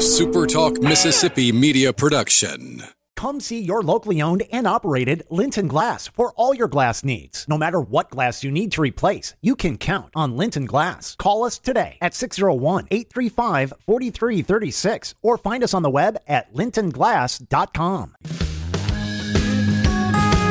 SuperTalk Mississippi media production. Come see your locally owned and operated Linton Glass for all your glass needs. No matter what glass you need to replace, you can count on Linton Glass. Call us today at 601 835 4336 or find us on the web at lintonglass.com.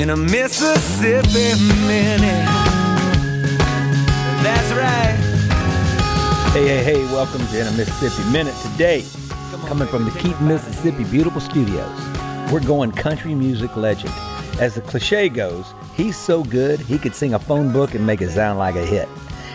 in a Mississippi minute. That's right. Hey, hey, hey, welcome to In a Mississippi Minute. Today, coming from the Keep Mississippi Beautiful Studios, we're going country music legend. As the cliche goes, he's so good he could sing a phone book and make it sound like a hit.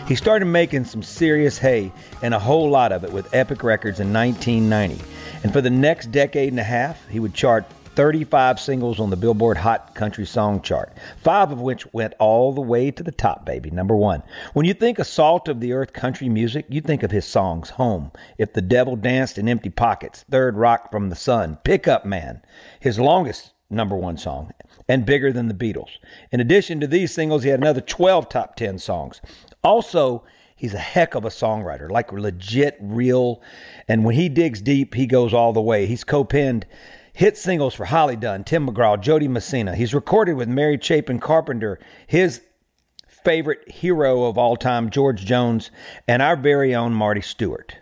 He started making some serious hay and a whole lot of it with Epic Records in 1990. And for the next decade and a half, he would chart 35 singles on the Billboard Hot Country Song Chart, five of which went all the way to the top, baby. Number one. When you think of salt of the earth country music, you think of his songs Home, If the Devil Danced in Empty Pockets, Third Rock from the Sun, Pickup Man, his longest number one song, and Bigger Than the Beatles. In addition to these singles, he had another 12 top 10 songs. Also, he's a heck of a songwriter, like legit, real. And when he digs deep, he goes all the way. He's co penned hit singles for Holly Dunn, Tim McGraw, Jody Dee Messina. He's recorded with Mary Chapin Carpenter, his favorite hero of all time, George Jones, and our very own Marty Stuart.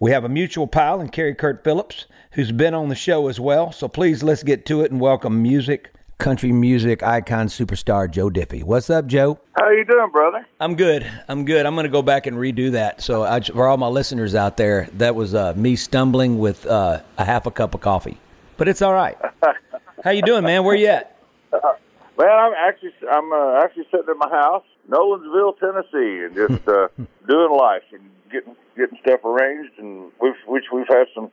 We have a mutual pal in Kerry Kurt Phillips, who's been on the show as well. So please let's get to it and welcome music, country music icon superstar Joe Diffie. What's up, Joe? How you doing, brother? I'm good. I'm good. I'm going to go back and redo that. So I, for all my listeners out there, that was uh, me stumbling with uh, a half a cup of coffee but it's all right. How you doing, man? Where you at? Uh, well, I'm actually I'm uh, actually sitting in my house, Nolensville, Tennessee, and just uh, doing life and getting getting stuff arranged, and we've, which we've had some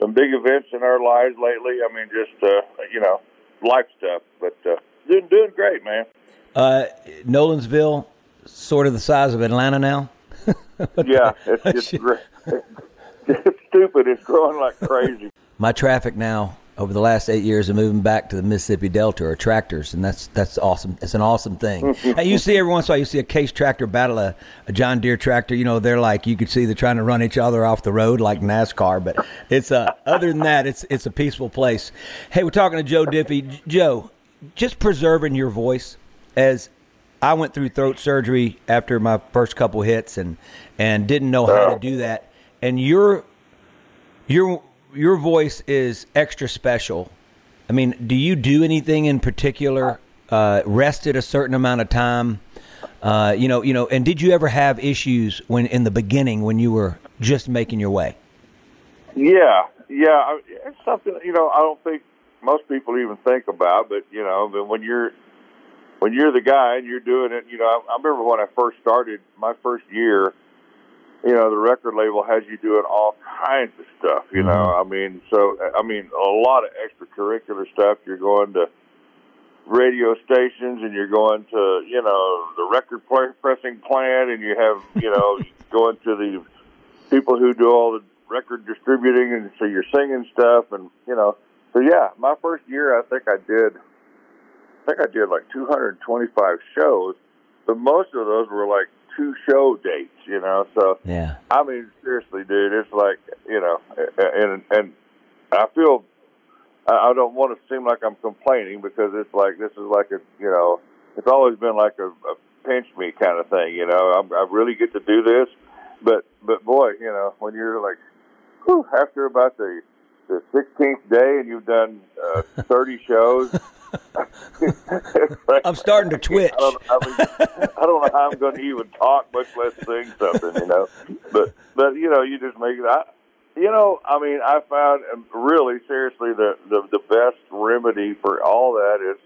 some big events in our lives lately. I mean, just uh, you know, life stuff, but uh, doing doing great, man. Uh, Nolensville, sort of the size of Atlanta now. yeah, it's just great. It's stupid. It's growing like crazy. My traffic now over the last eight years of moving back to the Mississippi Delta are tractors, and that's that's awesome. It's an awesome thing. and you see every once in a while, you see a Case tractor battle a, a, John Deere tractor. You know, they're like you could see they're trying to run each other off the road like NASCAR. But it's uh, other than that, it's it's a peaceful place. Hey, we're talking to Joe Diffie. Joe, just preserving your voice as I went through throat surgery after my first couple hits and and didn't know how to do that. And your your your voice is extra special. I mean, do you do anything in particular? Uh, rested a certain amount of time. Uh, you know, you know, and did you ever have issues when in the beginning when you were just making your way? Yeah, yeah, it's something you know. I don't think most people even think about, but you know, when you're when you're the guy and you're doing it, you know, I, I remember when I first started my first year you know, the record label has you doing all kinds of stuff, you mm-hmm. know. I mean, so, I mean, a lot of extracurricular stuff. You're going to radio stations and you're going to, you know, the record pressing plant and you have, you know, going to the people who do all the record distributing and so you're singing stuff and, you know, so yeah, my first year, I think I did, I think I did like 225 shows, but most of those were like two show dates, you know. So yeah, I mean, seriously, dude, it's like you know, and and I feel I don't want to seem like I'm complaining because it's like this is like a you know, it's always been like a, a pinch me kind of thing, you know. I'm, I really get to do this, but but boy, you know, when you're like, whew, after about the the 16th day and you've done uh, 30 shows, it's I'm starting to twitch. I don't, I, mean, I don't know how I'm going to even talk, much less sing something, you know. But but you know, you just make it. I, you know, I mean, I found really seriously the, the the best remedy for all that is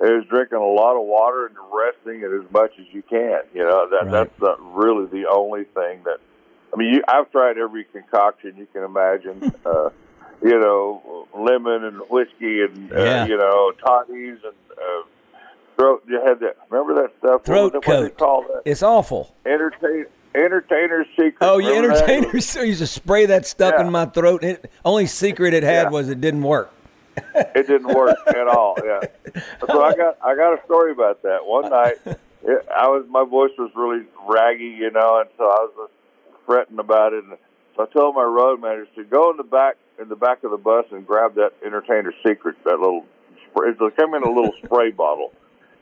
is drinking a lot of water and resting it as much as you can. You know, that Right. that's the, really the only thing that. I mean, you, I've tried every concoction you can imagine. uh, you know, lemon and whiskey and uh, Yeah. you know toddies and uh, throat. You had that. Remember that stuff? Throat what, coat. they call that? It's awful. Entertain, entertainer's secret. Oh, you entertainers so used to spray that stuff Yeah. in my throat. It, only secret it had Yeah. was it didn't work. it didn't work at all. Yeah. So I got I got a story about that. One night, it, I was my voice was really raggy, you know, and so I was just fretting about it. And so I told my road manager to go in the back in the back of the bus and grabbed that entertainer secret, that little spray. It came in a little spray bottle,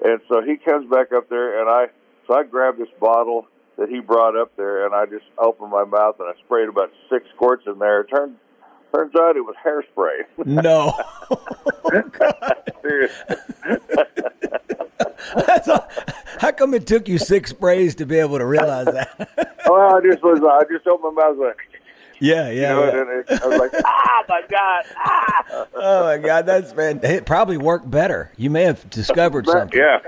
and so he comes back up there, and I so I grabbed this bottle that he brought up there, and I just opened my mouth and I sprayed about six quarts in there. It turned turns out it was hairspray. No. Oh, Seriously. That's all- How come it took you six sprays to be able to realize that? Well, I just was, I just opened my mouth like, yeah, you yeah. know, yeah. I was like, ah, my God, ah. Oh my God, that's man. It probably worked better. You may have discovered something. Yeah.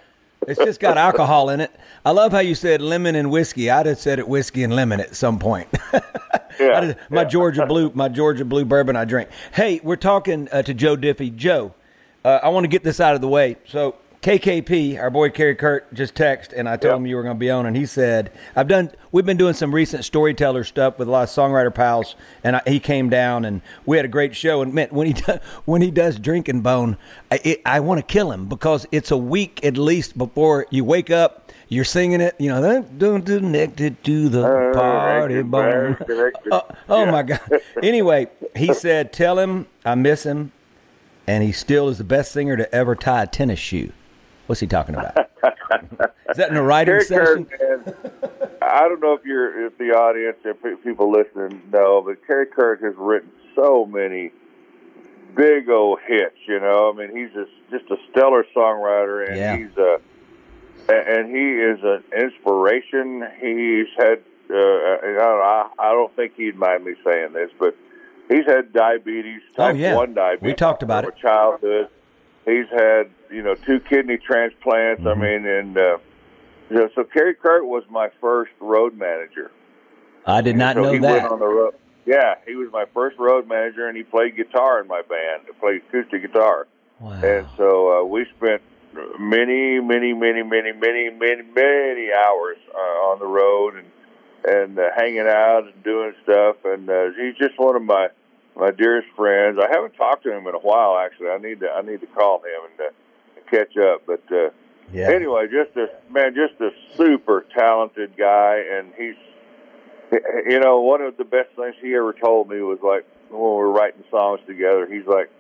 It's just got alcohol in it. I love how you said lemon and whiskey. I'd have said it whiskey and lemon at some point. Yeah. Did- my yeah. Georgia blue, my Georgia blue bourbon I drink. Hey, we're talking uh, to Joe Diffie. Joe, uh, I want to get this out of the way. So KKP, our boy Kerry Kurt, just texted, and I told Yeah. him you were going to be on, and he said, "I've done. We've been doing some recent storyteller stuff with a lot of songwriter pals, and I, he came down, and we had a great show. And man, when he do, when he does drinking bone, I, it, I want to kill him because it's a week at least before you wake up." You're singing it, you know, don't connected to the Uh, party bone. Oh, oh Yeah. my God. Anyway, he said, Tell him I miss him, and he still is the best singer to ever tie a tennis shoe. What's he talking about? is that in a writing session? I don't know if you're, if the audience, if pe- people listening know, but Kerry Kurt has written so many big old hits. You know, I mean, he's just just a stellar songwriter, and Yeah. he's a and he is an inspiration. He's had, uh, I, don't, I don't think he'd mind me saying this, but he's had diabetes, type Oh, yeah. one diabetes. We talked about it. Childhood. He's had, you know, two kidney transplants. Mm-hmm. I mean, and uh, you know, so Kerry Kurt was my first road manager. I did not so know he went that. on the road. Yeah, he was my first road manager, and he played guitar in my band. He played acoustic guitar. Wow. And so uh, we spent many, many, many, many, many, many, many hours uh, on the road and and uh, hanging out and doing stuff. And uh, he's just one of my my dearest friends. I haven't talked to him in a while. Actually, I need to I need to call him and uh, catch up. But uh, Yeah. anyway, just a man, just a super talented guy, and he's you know one of the best things he ever told me was like when we were writing songs together. He's like,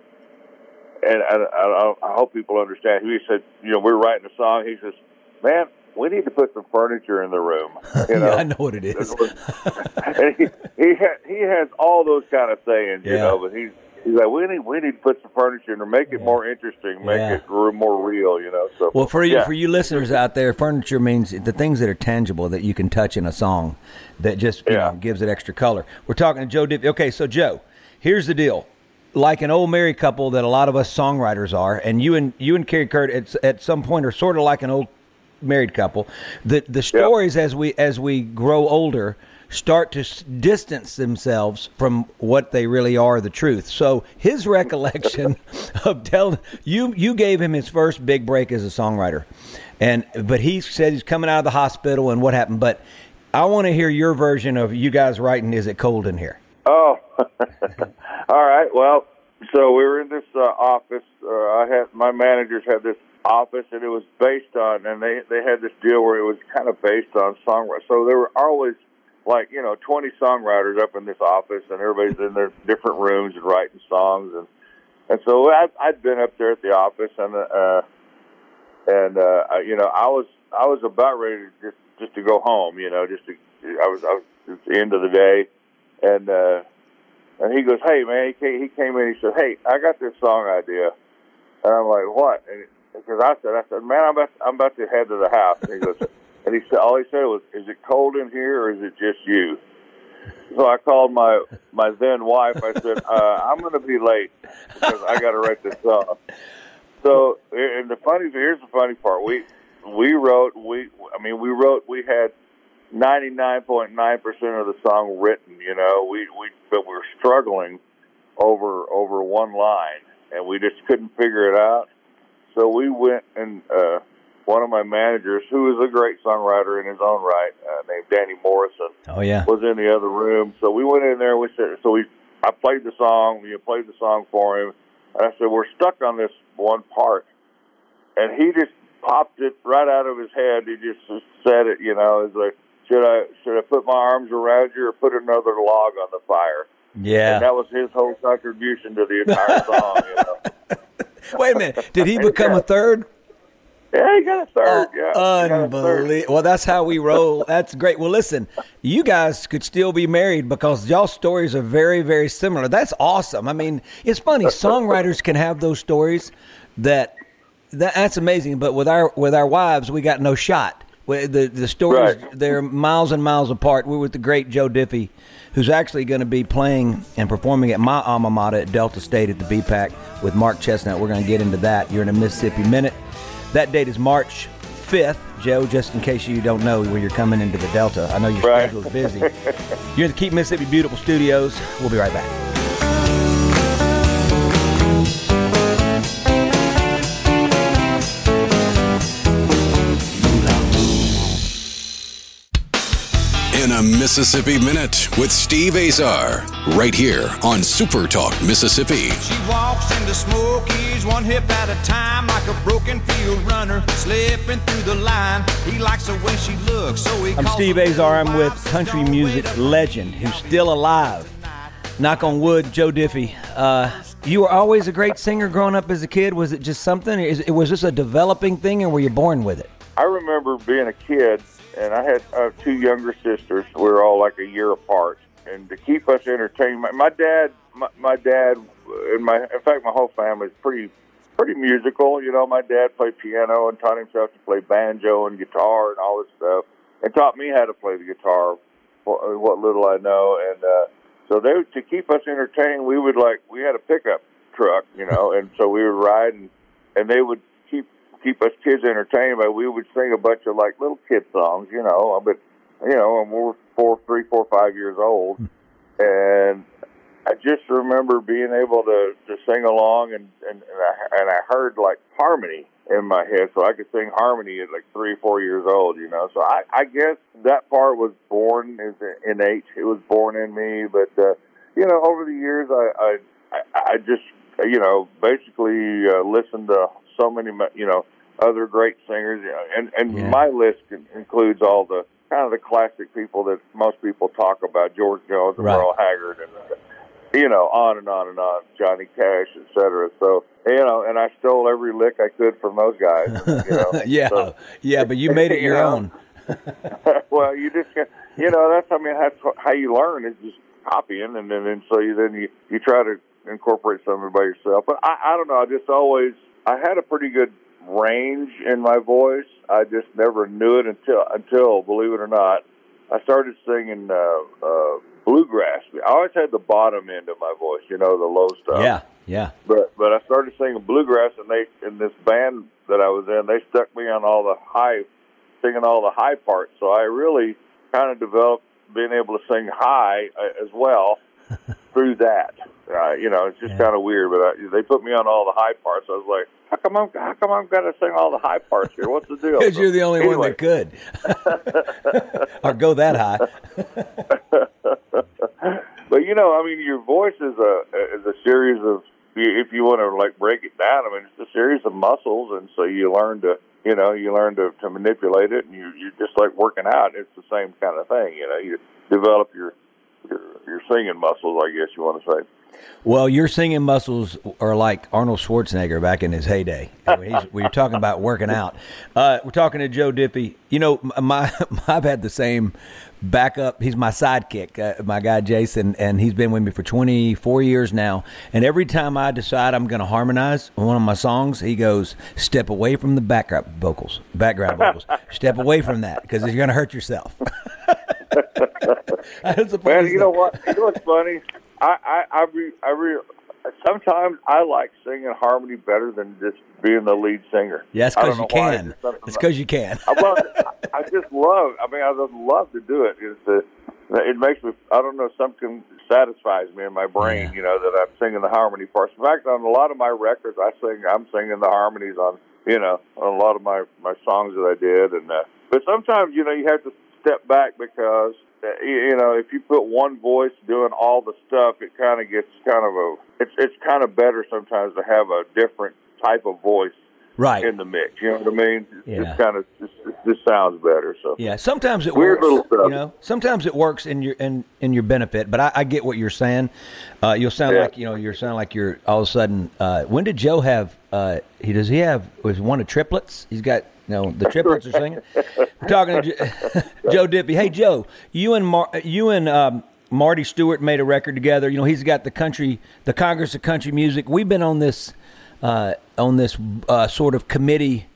and I, I, I hope people understand. He said, you know, we're writing a song. He says, man, we need to put some furniture in the room. You know, yeah, I know what it is. he he, ha, he has all those kind of sayings, you know. But he's he's like, we need we need to put some furniture in there, make it more interesting, make Yeah. it more real, you know. So Well, for you, yeah. for you listeners out there, furniture means the things that are tangible that you can touch in a song, that just you Yeah. know gives it extra color. We're talking to Joe Diffie. Okay, so Joe, here's the deal. Like an old married couple that a lot of us songwriters are, and you and you and Kerry Kurt at, at some point are sort of like an old married couple. The the stories as we as we grow older start to s- distance themselves from what they really are the truth. So his recollection of telling you you gave him his first big break as a songwriter. And but he said he's coming out of the hospital and what happened, but I want to hear your version of you guys writing Is It Cold in Here? Oh, all right. Well, so we were in this uh, office. Uh, I had my managers had this office, and it was based on, and they they had this deal where it was kind of based on songwriters. So there were always like you know twenty songwriters up in this office, and everybody's in their different rooms and writing songs, and and so I, I'd been up there at the office, and uh, and uh, you know I was I was about ready to just just to go home, you know, just to I was I was the end of the day, and uh, and he goes, hey man, he came, he came in, he said, hey, I got this song idea, and I'm like, what? And because I said, I said, man, I'm about, I'm about to head to the house. And he goes, and he said, all he said was, "Is it cold in here, or is it just you?" So I called my my then wife. I said, uh, "I'm going to be late because I got to write this song." So, and the funny here's the funny part. We we wrote we I mean we wrote we had 99.9% of the song written, you know. We we but we were struggling over over one line and we just couldn't figure it out. So we went and uh one of my managers, who is a great songwriter in his own right, uh, named Danny Morrison, Oh yeah. was in the other room. So we went in there. We said, so we, I played the song. We played the song for him, and I said, we're stuck on this one part, and he just popped it right out of his head. He just said it, you know, it's like, should I should I put my arms around you or put another log on the fire? And Yeah. that was his whole contribution to the entire song. You know. Wait a minute. Did he become a third? Yeah, he got a third. Oh, yeah, a third. Unbelievable. Well, that's how we roll. That's great. Well, listen, you guys could still be married because y'all stories are very, very similar. That's awesome. I mean, it's funny. Songwriters can have those stories that, that that's amazing. But with our with our wives, we got no shot. The the stories Right. they're miles and miles apart. We're with the great Joe Diffie, who's actually going to be playing and performing at my alma mater at Delta State at the BPAC with Mark Chesnutt. We're going to get into that. You're in a Mississippi minute. That date is March 5th, Joe, just in case you don't know where you're coming into the Delta. I know your Right. is busy. you're in the Keep Mississippi Beautiful Studios. We'll be right back. Mississippi Minute with Steve Azar, right here on Super Talk Mississippi. She walks into Smokies one hip at a time like a broken field runner slipping through the line. He likes the way she looks, so he I'm Steve Azar. I'm with country music legend who's still alive. Knock on wood, Joe Diffie. Uh, you were always a great singer growing up as a kid. Was it just something? Is, was this a developing thing, or were you born with it? I remember being a kid, and I had uh, two younger sisters. We were all like a year apart, and to keep us entertained, my, my dad, my, my dad, and my in fact, my whole family is pretty pretty musical. You know, my dad played piano and taught himself to play banjo and guitar and all this stuff, and taught me how to play the guitar. What little I know, and uh, so they to keep us entertained, we would like we had a pickup truck, you know, and so we would ride and and they would keep us kids entertained. But we would sing a bunch of like little kid songs, you know. But you know, and we we're four, three, four, five years old, and I just remember being able to to sing along, and and and I, and I heard like harmony in my head, so I could sing harmony at like three, four years old, you know. So I, I guess that part was born is innate. It was born in me, but uh, you know, over the years, I I I, I just you know basically uh, listened to so many you know other great singers, and and Yeah. my list includes all the kind of the classic people that most people talk about: George Jones, and Right. Merle Haggard, and you know, on and on and on, Johnny Cash, et cetera. So you know, and I stole every lick I could from those guys. You know, yeah, So- yeah, but you made it your You own. well, you just you know that's I mean that's how you learn is just copying, and then and so you then you you try to incorporate some of it by yourself. But I I don't know. I just always I had a pretty good range in my voice. I just never knew it until until believe it or not, I started singing uh, uh, bluegrass. I always had the bottom end of my voice, you know, the low stuff. Yeah, yeah. But but I started singing bluegrass, and they in this band that I was in, they stuck me on all the high, singing all the high parts. So I really kind of developed being able to sing high uh, as well through that. Uh, you know, it's just Yeah. kind of weird, but I, they put me on all the high parts. I was like, how come I'm how come I've got to sing all the high parts here? What's the deal? Because you're the only one that could, or go that high. but you know, I mean, your voice is a is a series of if you want to like break it down. I mean, it's a series of muscles, and so you learn to you know you learn to, to manipulate it, and you you just like working out. It's the same kind of thing. You know, you develop your your singing muscles, I guess you want to say. Well, your singing muscles are like Arnold Schwarzenegger back in his heyday. Were talking about working out. Uh, we're talking to Joe Diffie. You know, my I've had the same backup. He's my sidekick, uh, my guy Jason, and he's been with me for 24 years now. And every time I decide I'm going to harmonize one of my songs, he goes, "Step away from the background vocals, background vocals. Step away from that because you're going to hurt yourself." Man, you know what? You know what's funny? I I I, re, I re, sometimes I like singing harmony better than just being the lead singer. Yes, because you can. It's because you can. I, love, I just love. I mean, I just love to do it. It's the, it makes me. I don't know. Something satisfies me in my brain. Yeah. You know that I'm singing the harmony parts. In fact, on a lot of my records, I sing. I'm singing the harmonies on. You know, on a lot of my my songs that I did, and uh, but sometimes you know you have to step back because uh, you know, if you put one voice doing all the stuff, it kind of gets kind of a. It's it's kind of better sometimes to have a different type of voice right in the mix. You know what I mean? Yeah. Kind of just sounds better. So yeah, sometimes it Weird works. You know, sometimes it works in your in in your benefit. But I, I get what you're saying. Uh, you'll sound yeah. like you know you're sounding like you're all of a sudden. Uh, when did Joe have? Uh, he does he have was one of triplets? He's got no, the triplets are singing. We're talking to Joe Diffie. Hey, Joe, you and Mar- you and um, Marty Stuart made a record together. You know, he's got the country, the Congress of Country Music. We've been on this uh, on this uh, sort of committee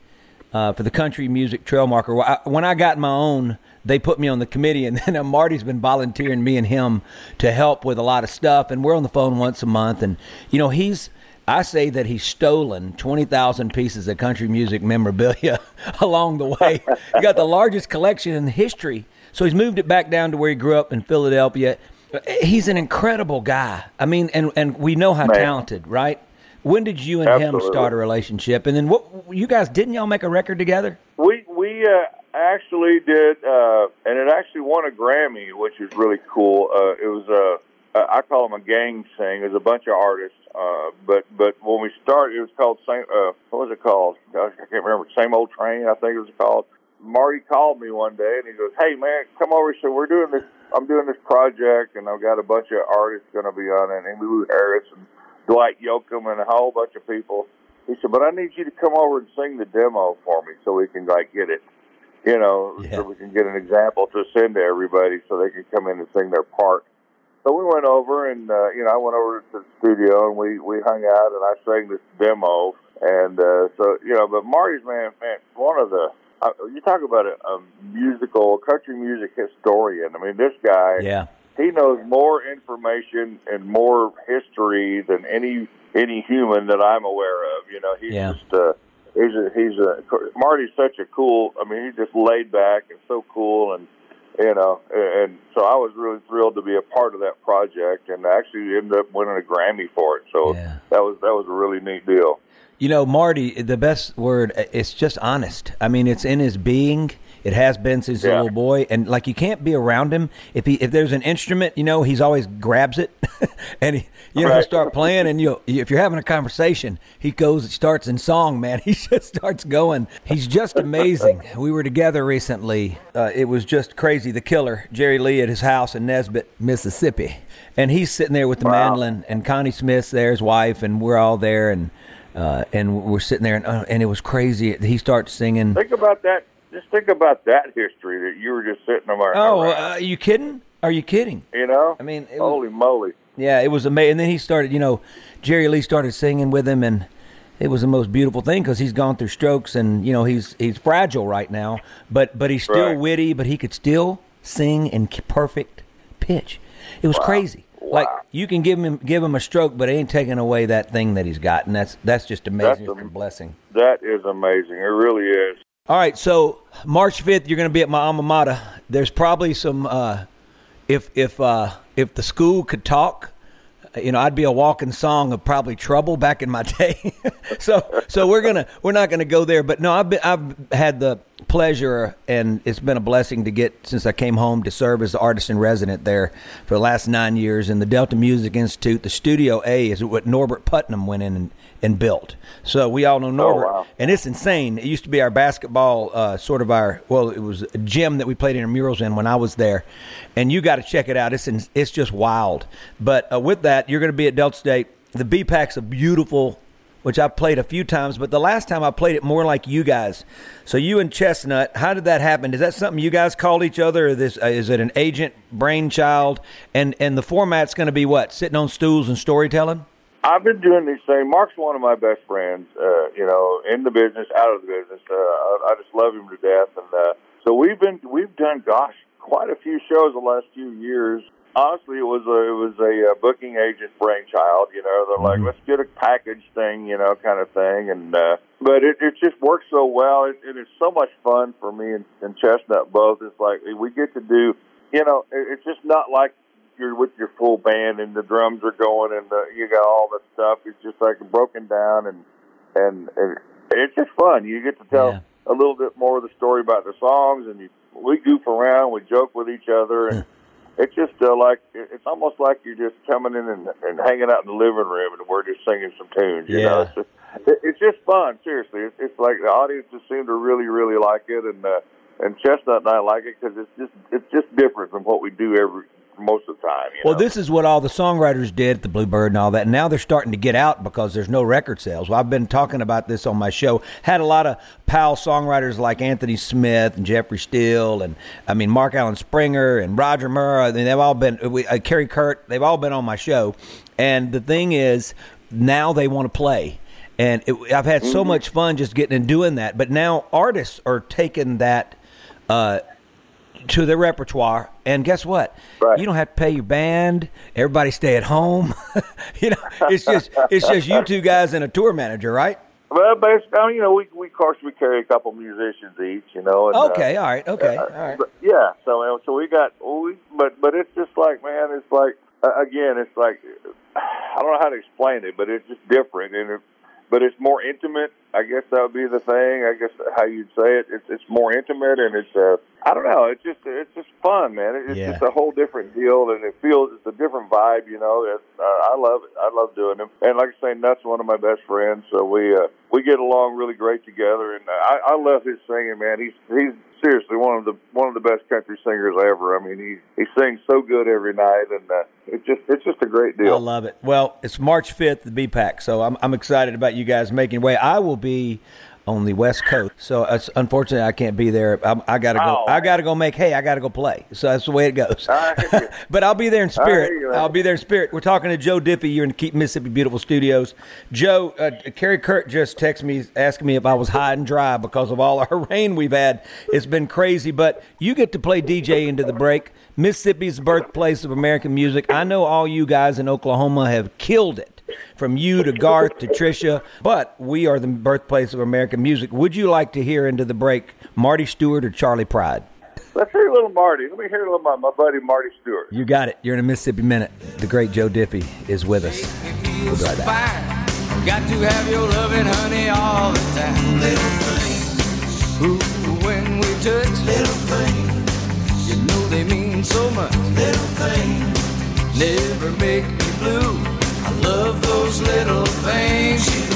uh, for the country music trail marker. When I got my own, they put me on the committee, and then uh, Marty's been volunteering me and him to help with a lot of stuff. And we're on the phone once a month, and you know he's I say that he's stolen 20,000 pieces of country music memorabilia along the way. he got the largest collection in history. So he's moved it back down to where he grew up in Philadelphia. He's an incredible guy. I mean, and, and we know how Man. talented, right? When did you and Absolutely. him start a relationship? And then what you guys didn't y'all make a record together? We we uh, actually did, uh, and it actually won a Grammy, which is really cool. Uh, it was a uh, I call them a gang sing. There's a bunch of artists, uh, but but when we started, it was called same. Uh, what was it called? Gosh, I can't remember. Same old train, I think it was called. Marty called me one day and he goes, "Hey man, come over." So we're doing this. I'm doing this project, and I've got a bunch of artists going to be on it. Emmylou Harris and Dwight Yoakam and a whole bunch of people. He said, "But I need you to come over and sing the demo for me, so we can like get it." You know, yeah. so we can get an example to send to everybody, so they can come in and sing their part so we went over, and uh, you know, I went over to the studio, and we we hung out, and I sang this demo, and uh, so you know, but Marty's man, man, one of the uh, you talk about a, a musical country music historian. I mean, this guy, yeah, he knows more information and more history than any any human that I'm aware of. You know, he's yeah. just. Uh, He's a, he's a Marty's such a cool. I mean, he's just laid back and so cool, and you know, and so I was really thrilled to be a part of that project, and actually ended up winning a Grammy for it. So yeah. that was that was a really neat deal. You know, Marty, the best word it's just honest. I mean, it's in his being. It has been since yeah. a little boy, and like you can't be around him if he if there's an instrument, you know, he's always grabs it, and he you know right. start playing, and you if you're having a conversation, he goes it starts in song, man. He just starts going. He's just amazing. we were together recently. Uh, it was just crazy. The Killer, Jerry Lee, at his house in Nesbit, Mississippi, and he's sitting there with the wow. mandolin, and Connie Smith's there, his wife, and we're all there, and. Uh, and we're sitting there, and, uh, and it was crazy. He starts singing. Think about that just think about that history that you were just sitting there. Oh, uh, are you kidding? Are you kidding? You know, I mean, holy was, moly! Yeah, it was amazing. And then he started, you know, Jerry Lee started singing with him, and it was the most beautiful thing because he's gone through strokes, and you know, he's he's fragile right now, but but he's still right. witty, but he could still sing in perfect pitch. It was wow. crazy. Wow. Like you can give him give him a stroke, but it ain't taking away that thing that he's got, and that's that's just amazing. That's a, blessing. That is amazing. It really is. All right, so March fifth, you're going to be at my alma mater. There's probably some, uh, if if uh, if the school could talk, you know, I'd be a walking song of probably trouble back in my day. so so we're gonna we're not gonna go there, but no, I've been, I've had the pleasure and it's been a blessing to get since I came home to serve as the artist in resident there for the last nine years in the Delta Music Institute. The Studio A is what Norbert Putnam went in and and built. So we all know Norbert, Oh, wow. and it's insane. It used to be our basketball, uh, sort of our well, it was a gym that we played intramurals in when I was there, and you got to check it out. It's in, it's just wild. But uh, with that, you're going to be at Delta State. The BPAC's a beautiful which I've played a few times, but the last time I played it more like you guys. So you and Chesnutt, how did that happen? Is that something you guys called each other, or this uh, is it an agent brainchild? And and the format's going to be what? Sitting on stools and storytelling. I've been doing these things. Mark's one of my best friends, uh, you know, in the business, out of the business. Uh, I, I just love him to death, and uh, so we've been we've done, gosh, quite a few shows the last few years. Honestly, it was a it was a uh, booking agent brainchild. You know, they're like, let's get a package thing, you know, kind of thing, and uh, but it, it just works so well. It, it is so much fun for me and, and Chesnutt both. It's like we get to do, you know, it, it's just not like you're with your full band and the drums are going and the, you got all the stuff. It's just like broken down and and, and it's just fun. You get to tell Yeah. a little bit more of the story about the songs, and you, we goof around, we joke with each other, and it's just uh, like it's almost like you're just coming in and, and hanging out in the living room, and we're just singing some tunes. You know, Yeah. it's just, it, it's just fun. Seriously, it's, it's like the audience just seem to really, really like it, and uh, and Chesnutt and I like it because it's just it's just different from what we do every most of the time. Well, know? this is what all the songwriters did at the Bluebird and all that. And now they're starting to get out because there's no record sales. Well, I've been talking about this on my show. Had a lot of pal songwriters like Anthony Smith and Jeffrey Steele, and I mean Mark Allen Springer and Roger Murrah. I mean, they've all been we, uh, Kerry Kurt. They've all been on my show. And the thing is, now they want to play. And it, I've had so much fun just getting and doing that. But now artists are taking that. Uh, to their repertoire. And guess what? Right. You don't have to pay your band. Everybody stay at home. you know, it's just it's just you two guys and a tour manager, right? Well, basically, I mean, you know, we we of course we carry a couple musicians each, you know. And, uh, Okay, all right, okay, all right. But, yeah, so uh, so we got we, but but it's just like man, it's like uh, again, it's like I don't know how to explain it, but it's just different, and it, but it's more intimate. I guess that would be the thing. I guess how you'd say it. It's it's more intimate, and it's uh, I don't know. It's just it's just fun, man. It's Yeah. just a whole different deal, and it feels it's a different vibe. You know, it's, uh, I love it. I love doing them, and like I say, Nutt's one of my best friends, so we uh, we get along really great together, and I, I love his singing, man. He's he's seriously one of the one of the best country singers ever. I mean, he he sings so good every night, and uh, it's just it's just a great deal. I love it. Well, it's March fifth, the BPAC, so I'm I'm excited about you guys making way. I will be on the West Coast, so it's unfortunately I can't be there. I, I gotta go. Oh, I gotta go make hay. I gotta go play. So that's the way it goes. But I'll be there in spirit. I'll be there in spirit. We're talking to Joe Diffie. You're in Keep Mississippi Beautiful Studios. Joe, uh, Kerry Kurt just texted me asking me if I was high and dry because of all our rain we've had. It's been crazy, but you get to play DJ into the break. Mississippi's birthplace of American music. I know all you guys in Oklahoma have killed it, from you to Garth to Trisha, but we are the birthplace of American music. Would you like to hear into the break Marty Stuart or Charley Pride? Let's hear a little Marty. Let me hear a little my, my buddy Marty Stuart. You got it. You're in a Mississippi Minute. The great Joe Diffie is with us. We'll be right back. Got to have your loving, honey, all the time. Little things. Ooh, when we touch little things, you know they mean so much. Little things never make me blue. I love those little things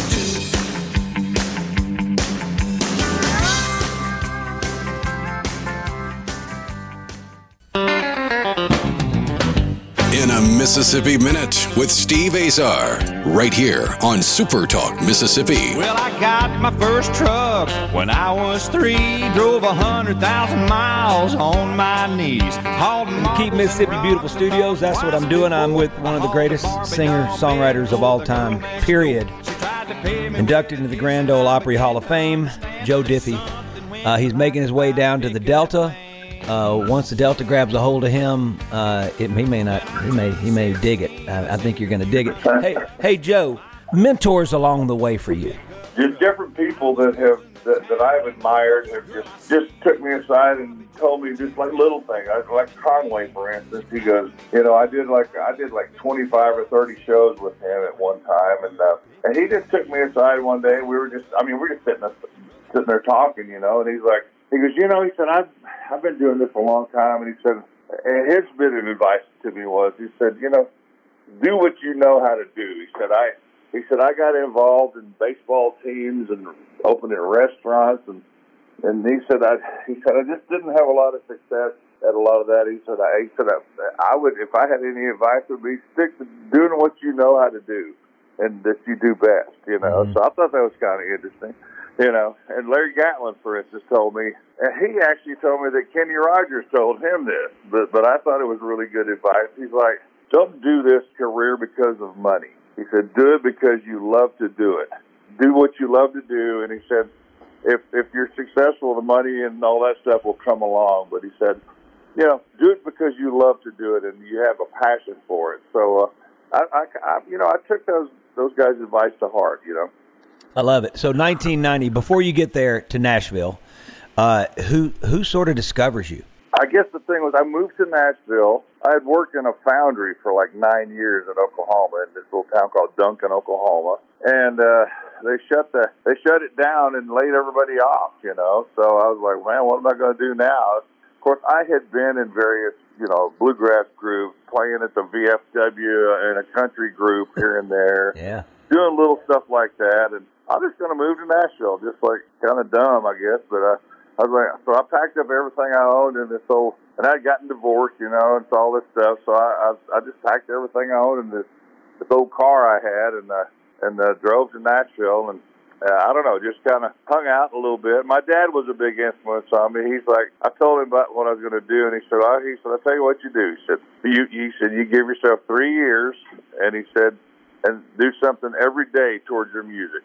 Mississippi Minute with Steve Azar, right here on Super Talk Mississippi. Well, I got my first truck when I was three. Drove a hundred thousand miles on my knees. Hauled Keep Mississippi Beautiful Studios. That's what I'm doing. I'm with one of the greatest singer songwriters of all time, period. Inducted into the Grand Ole Opry Hall of Fame, Joe Diffie. Uh, he's making his way down to the Delta. Uh, once the Delta grabs a hold of him, uh, it, he may not. He may. He may dig it. I, I think you're going to dig it. Hey, hey, Joe. Mentors along the way for you. just different people that have that, that I've admired have just just took me aside and told me just like little things. Like Conway, for instance, he goes, you know, I did like I did like twenty five or thirty shows with him at one time, and uh, and he just took me aside one day, we were just, I mean, we we're just sitting sitting there talking, you know, and he's like, he goes, you know, he said, I've I've been doing this a long time, and he said, and his bit of advice to me was, he said, you know, do what you know how to do. He said, I he said I got involved in baseball teams and opening restaurants and and he said I he said I just didn't have a lot of success at a lot of that. He said I he said I, I would if I had any advice would be stick to doing what you know how to do and that you do best. You know, mm-hmm. so I thought that was kind of interesting. You know, and Larry Gatlin, for instance, told me, and he actually told me that Kenny Rogers told him this, but but I thought it was really good advice. He's like, don't do this career because of money. He said, do it because you love to do it. Do what you love to do. And he said, if if you're successful, the money and all that stuff will come along. But he said, you know, do it because you love to do it and you have a passion for it. So, uh, I, I, I, you know, I took those those guys' advice to heart. You know. I love it. So 1990, before you get there to Nashville, uh, who who sort of discovers you? I guess the thing was, I moved to Nashville. I had worked in a foundry for like nine years in Oklahoma, in this little town called Duncan, Oklahoma, and uh, they shut the they shut it down and laid everybody off. You know, so I was like, man, what am I going to do now? Of course, I had been in various, you know, bluegrass groups, playing at the VFW and a country group here and there. yeah. Doing little stuff like that, and I'm just going to move to Nashville, just like kind of dumb, I guess. But uh, I was like, so I packed up everything I owned in this old, and I'd gotten divorced, you know, and all this stuff. So I, I, I just packed everything I owned in this, this old car I had, and uh, and uh, drove to Nashville, and uh, I don't know, just kind of hung out a little bit. My dad was a big influence on me. He's like, I told him about what I was going to do, and he said, oh, he said, I tell you what you do. He said, you, he said, you give yourself three years, and he said, and do something every day towards your music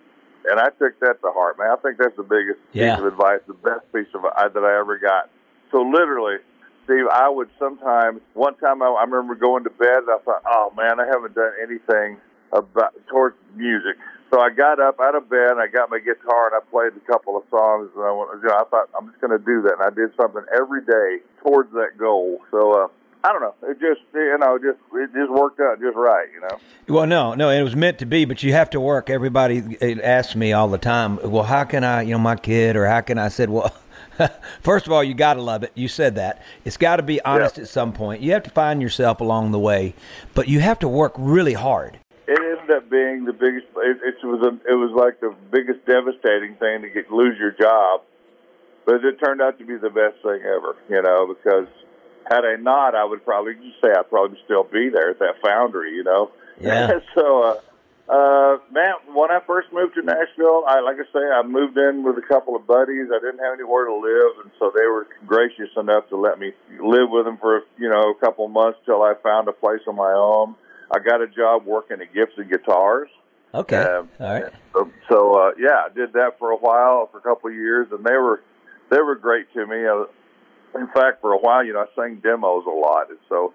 and I took that to heart, man. I think that's the biggest yeah. piece of advice, the best piece of uh, that I ever got. So literally, Steve, I would sometimes. One time, I, I remember going to bed, and I thought, "Oh man, I haven't done anything about towards music." So I got up out of bed, and I got my guitar, and I played a couple of songs, and I, you know, I thought I'm just going to do that, and I did something every day towards that goal. So. uh I don't know. It just you know just it just worked out just right. You know. Well, no, no, it was meant to be, but you have to work. Everybody asks me all the time. Well, how can I, you know, my kid, or how can I? I said, well. First of all, you got to love it. You said that. It's got to be honest at some point. You have to find yourself along the way, but you have to work really hard. It ended up being the biggest. It, it was a, it was like the biggest devastating thing to get lose your job, but it turned out to be the best thing ever. You know, because had I not, I would probably just say I'd probably still be there at that foundry, you know. Yeah. so, uh, uh, man, when I first moved to Nashville, I like I say, I moved in with a couple of buddies. I didn't have anywhere to live, and so they were gracious enough to let me live with them for you know a couple of months till I found a place on my own. I got a job working at Gibson Guitars. Okay. Um, All right. So, so uh, yeah, I did that for a while, for a couple of years, and they were they were great to me. In fact, for a while, you know, I sang demos a lot, and so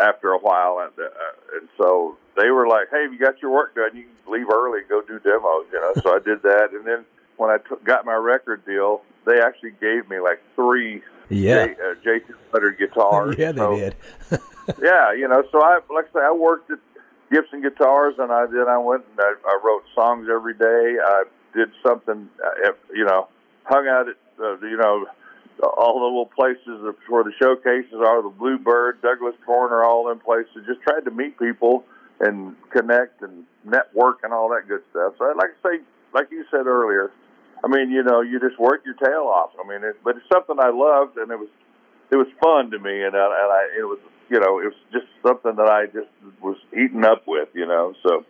after a while, and, uh, and so they were like, "Hey, if you got your work done, you can leave early and go do demos." You know, so I did that, and then when I t- got my record deal, they actually gave me like three yeah J, uh, J two hundred guitars. yeah, they so, did. yeah, you know, so I like I say, I worked at Gibson Guitars, and I then I went and I, I wrote songs every day. I did something, uh, you know, hung out at uh, you know all the little places where the showcases are, the Bluebird, Douglas Corner, all them places. Just tried to meet people and connect and network and all that good stuff. So like to say, like you said earlier, I mean, you know, you just work your tail off. I mean, it, but it's something I loved, and it was it was fun to me, and I, and I it was you know it was just something that I just was eating up with, you know. So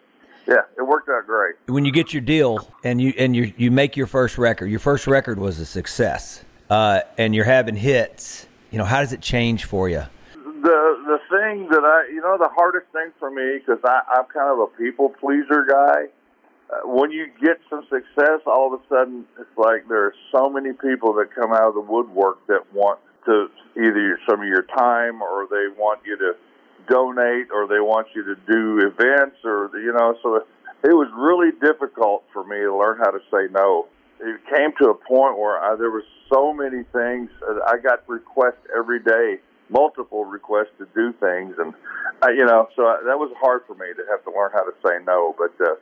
yeah, it worked out great. When you get your deal and you and you you make your first record, your first record was a success uh, and you're having hits, you know, how does it change for you? The the thing that I, you know, the hardest thing for me because I'm kind of a people pleaser guy. Uh, when you get some success, all of a sudden it's like there are so many people that come out of the woodwork that want to either some of your time or they want you to donate or they want you to do events or you know. So it was really difficult for me to learn how to say no it came to a point where I, there were so many things. I got requests every day, multiple requests to do things, and I, you know, so I, that was hard for me to have to learn how to say no. But uh,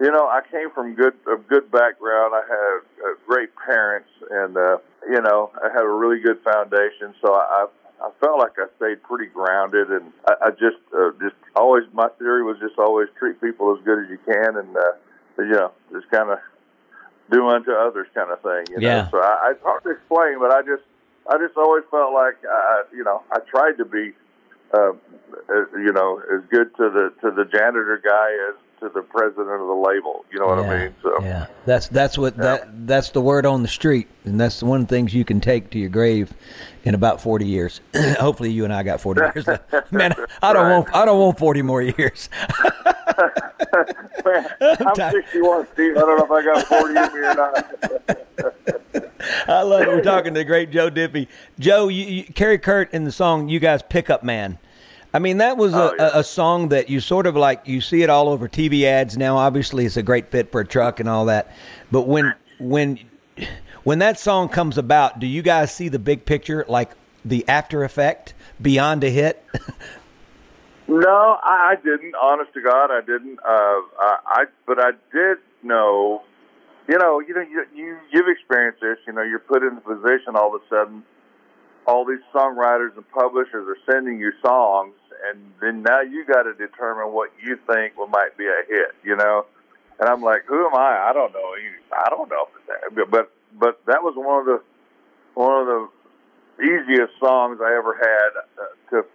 you know, I came from good a good background. I had uh, great parents, and uh, you know, I had a really good foundation. So I, I felt like I stayed pretty grounded, and I, I just uh, just always my theory was just always treat people as good as you can, and uh, you know, just kind of do unto others kind of thing. You Yeah. know? So I, it's hard to explain, but I just I just always felt like uh, you know I tried to be uh, you know as good to the to the janitor guy as to the president of the label. You know what yeah, I mean? So yeah, that's that's what that that's the word on the street, and that's one of the things you can take to your grave in about forty years. Hopefully, you and I got forty years. Man, I don't Right. want I don't want forty more years. Man, I'm tired. 61, Steve. I don't know if I got 40 in me or not. I love it. We're talking to the great Joe Diffie. Joe, you, you, Kerry Kurt in the song "You Guys Pickup Man." I mean, that was a, Oh, yeah. a, a song that you sort of like. You see it all over TV ads now. Obviously, it's a great fit for a truck and all that. But when when when that song comes about, do you guys see the big picture, like the after effect beyond a hit? No, I, I didn't. Honest to God, I didn't. Uh, I, I, but I did know. You know, you know, you, you you've experienced this. You know, you're put in the position all of a sudden. All these songwriters and publishers are sending you songs, and then now you got to determine what you think will might be a hit. You know, and I'm like, who am I? I don't know. I don't know. But but but that was one of the one of the easiest songs I ever had uh, to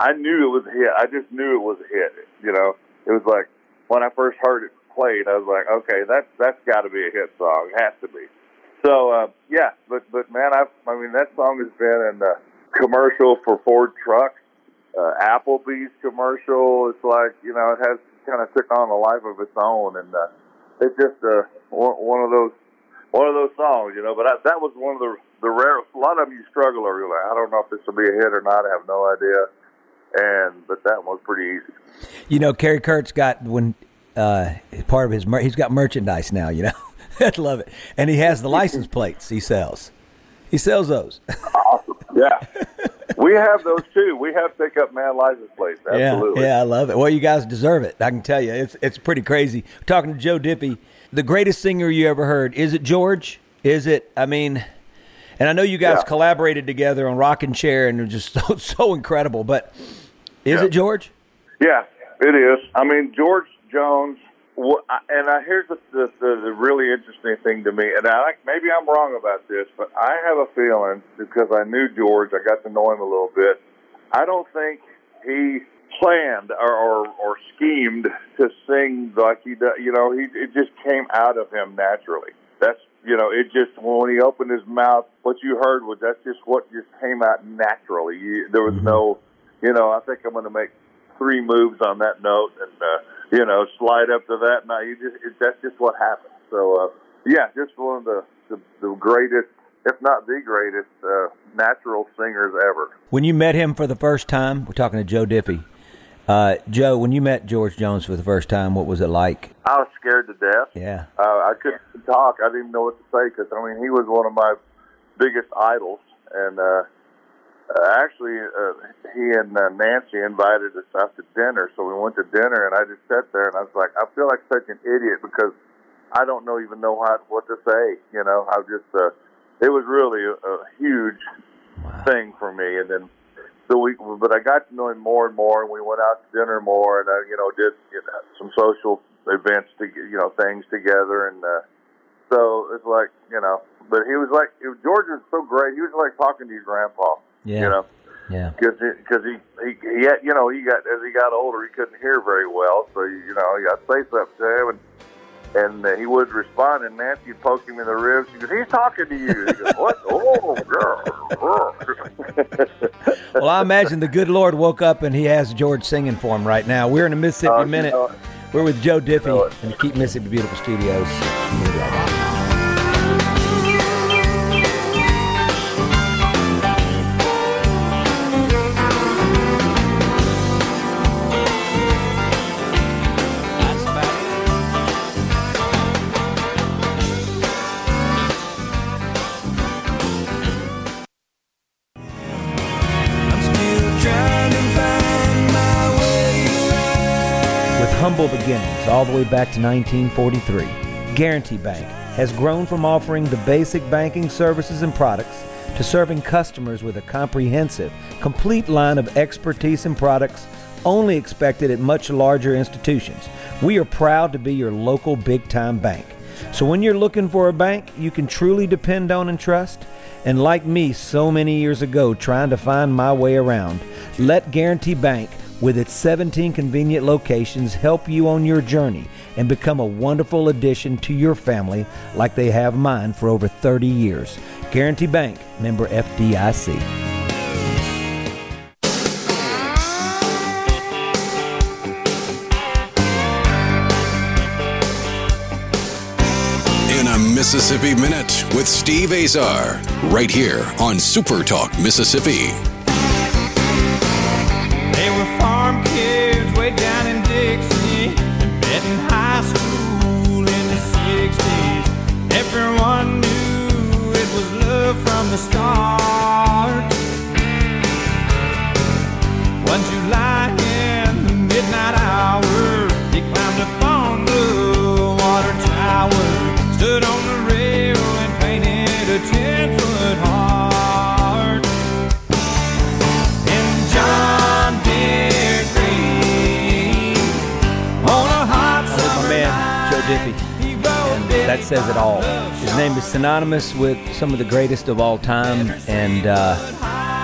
I knew it was a hit. I just knew it was a hit. You know, it was like when I first heard it played, I was like, okay, that's that's got to be a hit song. It has to be. So uh, yeah, but but man, I I mean that song has been in the commercial for Ford trucks, uh, Applebee's commercial. It's like you know it has kind of took on a life of its own, and uh, it's just uh, one, one of those one of those songs, you know. But I, that was one of the the rare. A lot of them you struggle over. You're like, I don't know if this will be a hit or not. I have no idea. And but that one was pretty easy. You know, Kerry Kurt's got when uh, part of his mer- he's got merchandise now. You know, I love it, and he has the license plates he sells. He sells those. Awesome. Yeah. we have those too. We have pickup man license plates. Absolutely. Yeah, yeah, I love it. Well, you guys deserve it. I can tell you, it's it's pretty crazy. We're talking to Joe Diffie, the greatest singer you ever heard. Is it George? Is it? I mean, and I know you guys Yeah. collaborated together on Rockin' Chair, and just so, so incredible. But is Yeah. it George? Yeah, it is. I mean, George Jones, and I, here's the, the, the, the really interesting thing to me, and I, maybe I'm wrong about this, but I have a feeling because I knew George, I got to know him a little bit. I don't think he planned or, or, or schemed to sing like he does. You know, he it just came out of him naturally. That's you know, it just when he opened his mouth, what you heard was that's just what just came out naturally. You, there was no, you know, I think I'm going to make three moves on that note and uh, you know slide up to that. Now you just it, that's just what happened. So uh, yeah, just one of the, the the greatest, if not the greatest, uh, natural singers ever. When you met him for the first time, we're talking to Joe Diffie. Uh, Joe, when you met George Jones for the first time, what was it like? I was scared to death. Yeah. Uh, I couldn't talk. I didn't even know what to say because I mean he was one of my biggest idols, and uh, uh, actually uh, he and uh, Nancy invited us out to dinner. So we went to dinner, and I just sat there and I was like, I feel like such an idiot because I don't know even know how what to say. You know, I just uh, it was really a, a huge thing for me, and then. So we, but I got to know him more and more, and we went out to dinner more, and I, you know, did you know, some social events to, you know, things together, and uh, so it's like, you know, but he was like, George was so great. He was like talking to your grandpa, Yeah. you know, Yeah. because because he, he he had, you know he got as he got older he couldn't hear very well, so you know you got to say something to him, and and uh, he would respond, and Nancy would poke him in the ribs. She goes, "He's talking to you." He goes, "What? Oh, girl." girl." Well, I imagine the good Lord woke up and he has George singing for him right now. We're in a Mississippi you Minute. know. We're with Joe Diffie know it. in the Keep Mississippi Beautiful Studios. Humble beginnings all the way back to 1943, Guarantee Bank has grown from offering the basic banking services and products to serving customers with a comprehensive, complete line of expertise and products only expected at much larger institutions. We are proud to be your local big time bank. So when you're looking for a bank you can truly depend on and trust, and like me so many years ago trying to find my way around, let Guarantee Bank with its 17 convenient locations help you on your journey and become a wonderful addition to your family like they have mine for over 30 years. Guarantee Bank, member FDIC. In a Mississippi Minute with Steve Azar, right here on Super Talk Mississippi. The start. Says it all. His name is synonymous with some of the greatest of all time, and uh,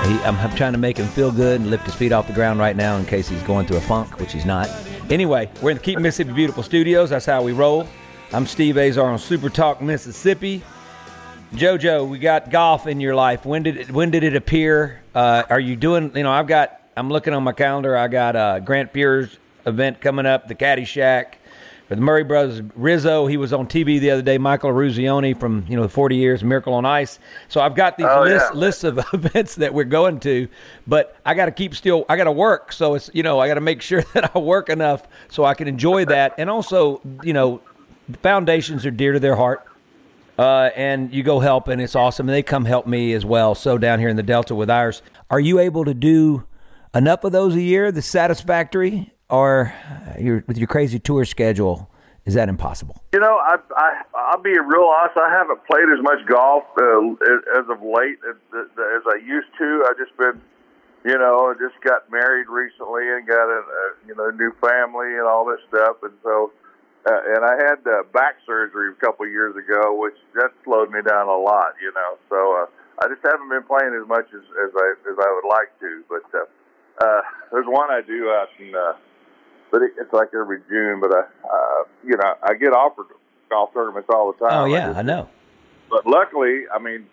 he, I'm, I'm trying to make him feel good and lift his feet off the ground right now in case he's going through a funk, which he's not. Anyway, we're in the Keep Mississippi Beautiful Studios. That's how we roll. I'm Steve Azar on Super Talk Mississippi. Jojo, we got golf in your life. When did it, when did it appear? Uh, are you doing? You know, I've got. I'm looking on my calendar. I got uh, Grant Pierre's event coming up, the Caddy Shack for the Murray Brothers. Rizzo, he was on TV the other day. Michael Eruzione from you know the 40 years, Miracle on Ice. So I've got these Oh, lists yeah. lists of events that we're going to, but I got to keep still. I got to work, so it's you know I got to make sure that I work enough so I can enjoy that, and also you know the foundations are dear to their heart uh, and you go help, and it's awesome. And they come help me as well. So down here in the Delta with ours, are you able to do enough of those a year? The satisfactory, or your with your crazy tour schedule, is that impossible? You know, I, I I'll be real honest. I haven't played as much golf uh, as of late as, as I used to. I just been, you know, just got married recently and got a, a you know new family and all this stuff, and so. Uh, and I had uh, back surgery a couple years ago, which that slowed me down a lot, you know. So uh, I just haven't been playing as much as, as I as I would like to. But uh, uh, there's one I do out in uh, but it, it's like every June. But I, uh, you know, I get offered golf tournaments all the time. oh yeah, just- I know. But luckily, I mean,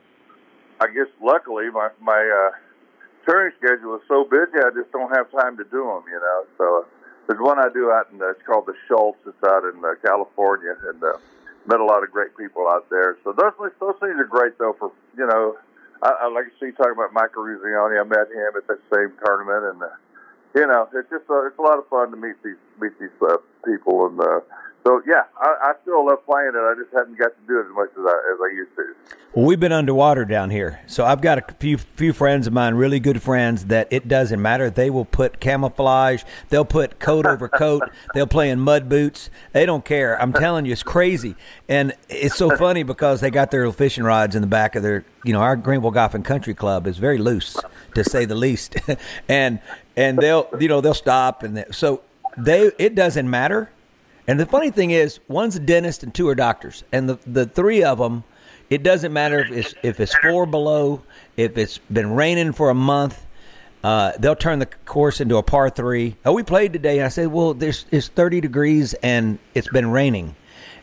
I guess luckily my my uh, touring schedule is so busy, I just don't have time to do them. You know, so uh, there's one I do out in uh, it's called the Schultz. It's out in uh, California, and uh, met a lot of great people out there. So those those things are great though. For you know, I, I like to see talking about Michael Eruzione. I met him at that same tournament, and uh, you know, it's just uh, it's a lot of fun to meet these meet these uh, people, and uh, so yeah, I, I still love playing it. I just haven't got to do it as much as I as I used to. Well, we've been underwater down here, so I've got a few few friends of mine, really good friends, that it doesn't matter. They will put camouflage, they'll put coat over coat, they'll play in mud boots. They don't care. I'm telling you, it's crazy, and it's so funny because they got their little fishing rods in the back of their. You know, our Greenville Golf and Country Club is very loose, to say the least, and and they'll you know they'll stop and they, so they it doesn't matter. And the funny thing is, one's a dentist and two are doctors, and the the three of them, it doesn't matter if it's if it's four below, if it's been raining for a month, uh, they'll turn the course into a par three. Oh, we played today. And I said, well, there's it's thirty degrees and it's been raining,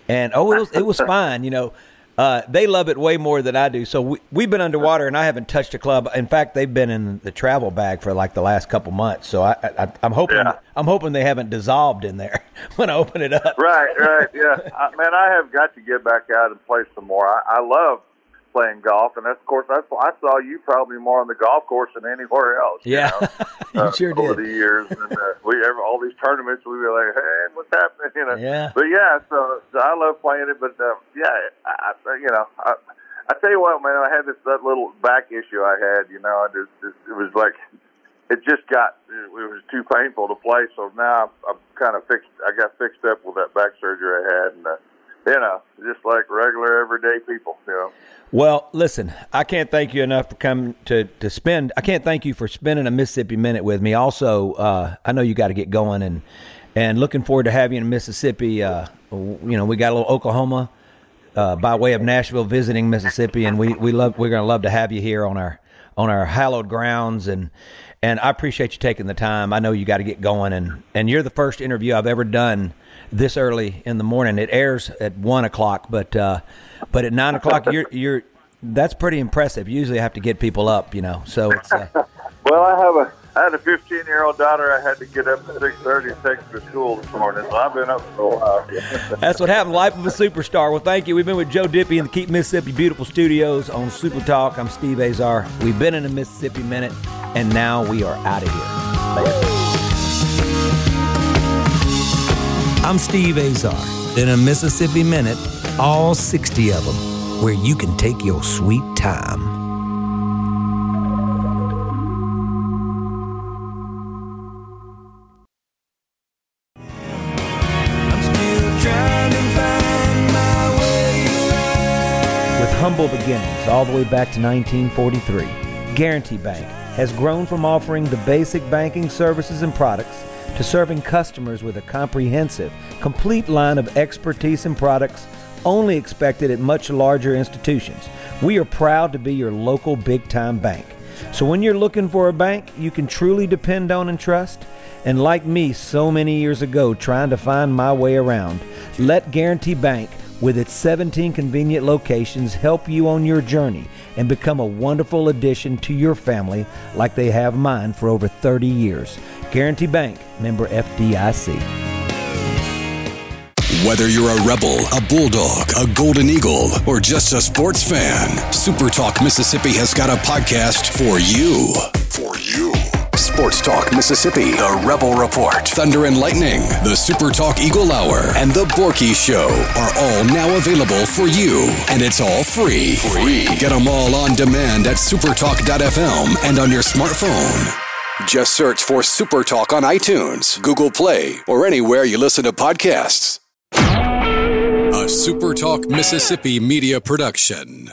and oh, it was, it was fine. You know, uh, they love it way more than I do. So we, we've been underwater, and I haven't touched a club. In fact, they've been in the travel bag for like the last couple months. So I, I I'm hoping Yeah. I'm hoping they haven't dissolved in there when I open it up. Right, right, yeah. I, man, I have got to get back out and play some more. I, I love playing golf, and that's of course that's I saw you probably more on the golf course than anywhere else. you Yeah, know, you uh, did over the years. And uh, we ever all these tournaments, we were like, "Hey, what's happening?" You know. Yeah. But yeah, so, so I love playing it. But uh, yeah, I, I, you know, I, I tell you what, man, I had this that little back issue I had. You know, I just, just it was like it just got it was too painful to play. So now I'm, I'm kind of fixed. I got fixed up with that back surgery I had, and uh, you know, just like regular everyday people. You know. Well, listen, I can't thank you enough for coming to, to spend. I can't thank you for spending a Mississippi minute with me. Also, uh, I know you got to get going and and looking forward to having you in Mississippi. Uh, you know, we got a little Oklahoma uh, by way of Nashville visiting Mississippi, and we we love we're to love to have you here on our on our hallowed grounds and and I appreciate you taking the time. I know you got to get going, and and you're the first interview I've ever done this early in the morning. It airs at one o'clock, but uh, but at nine o'clock, you're you're that's pretty impressive. Usually, I have to get people up, you know. So it's. Uh, well, I have a I had a 15 year old daughter. I had to get up at 6:30 and take her to school this morning, so I've been up for a while. That's what happened. Life of a superstar. Well, thank you. We've been with Joe Diffie in the Keep Mississippi Beautiful Studios on Super Talk. I'm Steve Azar. We've been in a Mississippi Minute, and now we are out of here. I'm Steve Azar. In a Mississippi Minute, all 60 of them, where you can take your sweet time. With humble beginnings all the way back to 1943, Guarantee Bank has grown from offering the basic banking services and products to serving customers with a comprehensive, complete line of expertise and products only expected at much larger institutions. We are proud to be your local big time bank. So when you're looking for a bank you can truly depend on and trust, and like me so many years ago trying to find my way around, let Guarantee Bank with its 17 convenient locations help you on your journey and become a wonderful addition to your family like they have mine for over 30 years. Guarantee Bank, member FDIC. Whether you're a rebel, a bulldog, a golden eagle, or just a sports fan, Super Talk Mississippi has got a podcast for you. For you. Sports Talk Mississippi, The Rebel Report, Thunder and Lightning, The Super Talk Eagle Hour, and The Borky Show are all now available for you. And it's all free. Free. Get them all on demand at supertalk.fm and on your smartphone. Just search for Super Talk on iTunes, Google Play, or anywhere you listen to podcasts. A Super Talk Mississippi media production.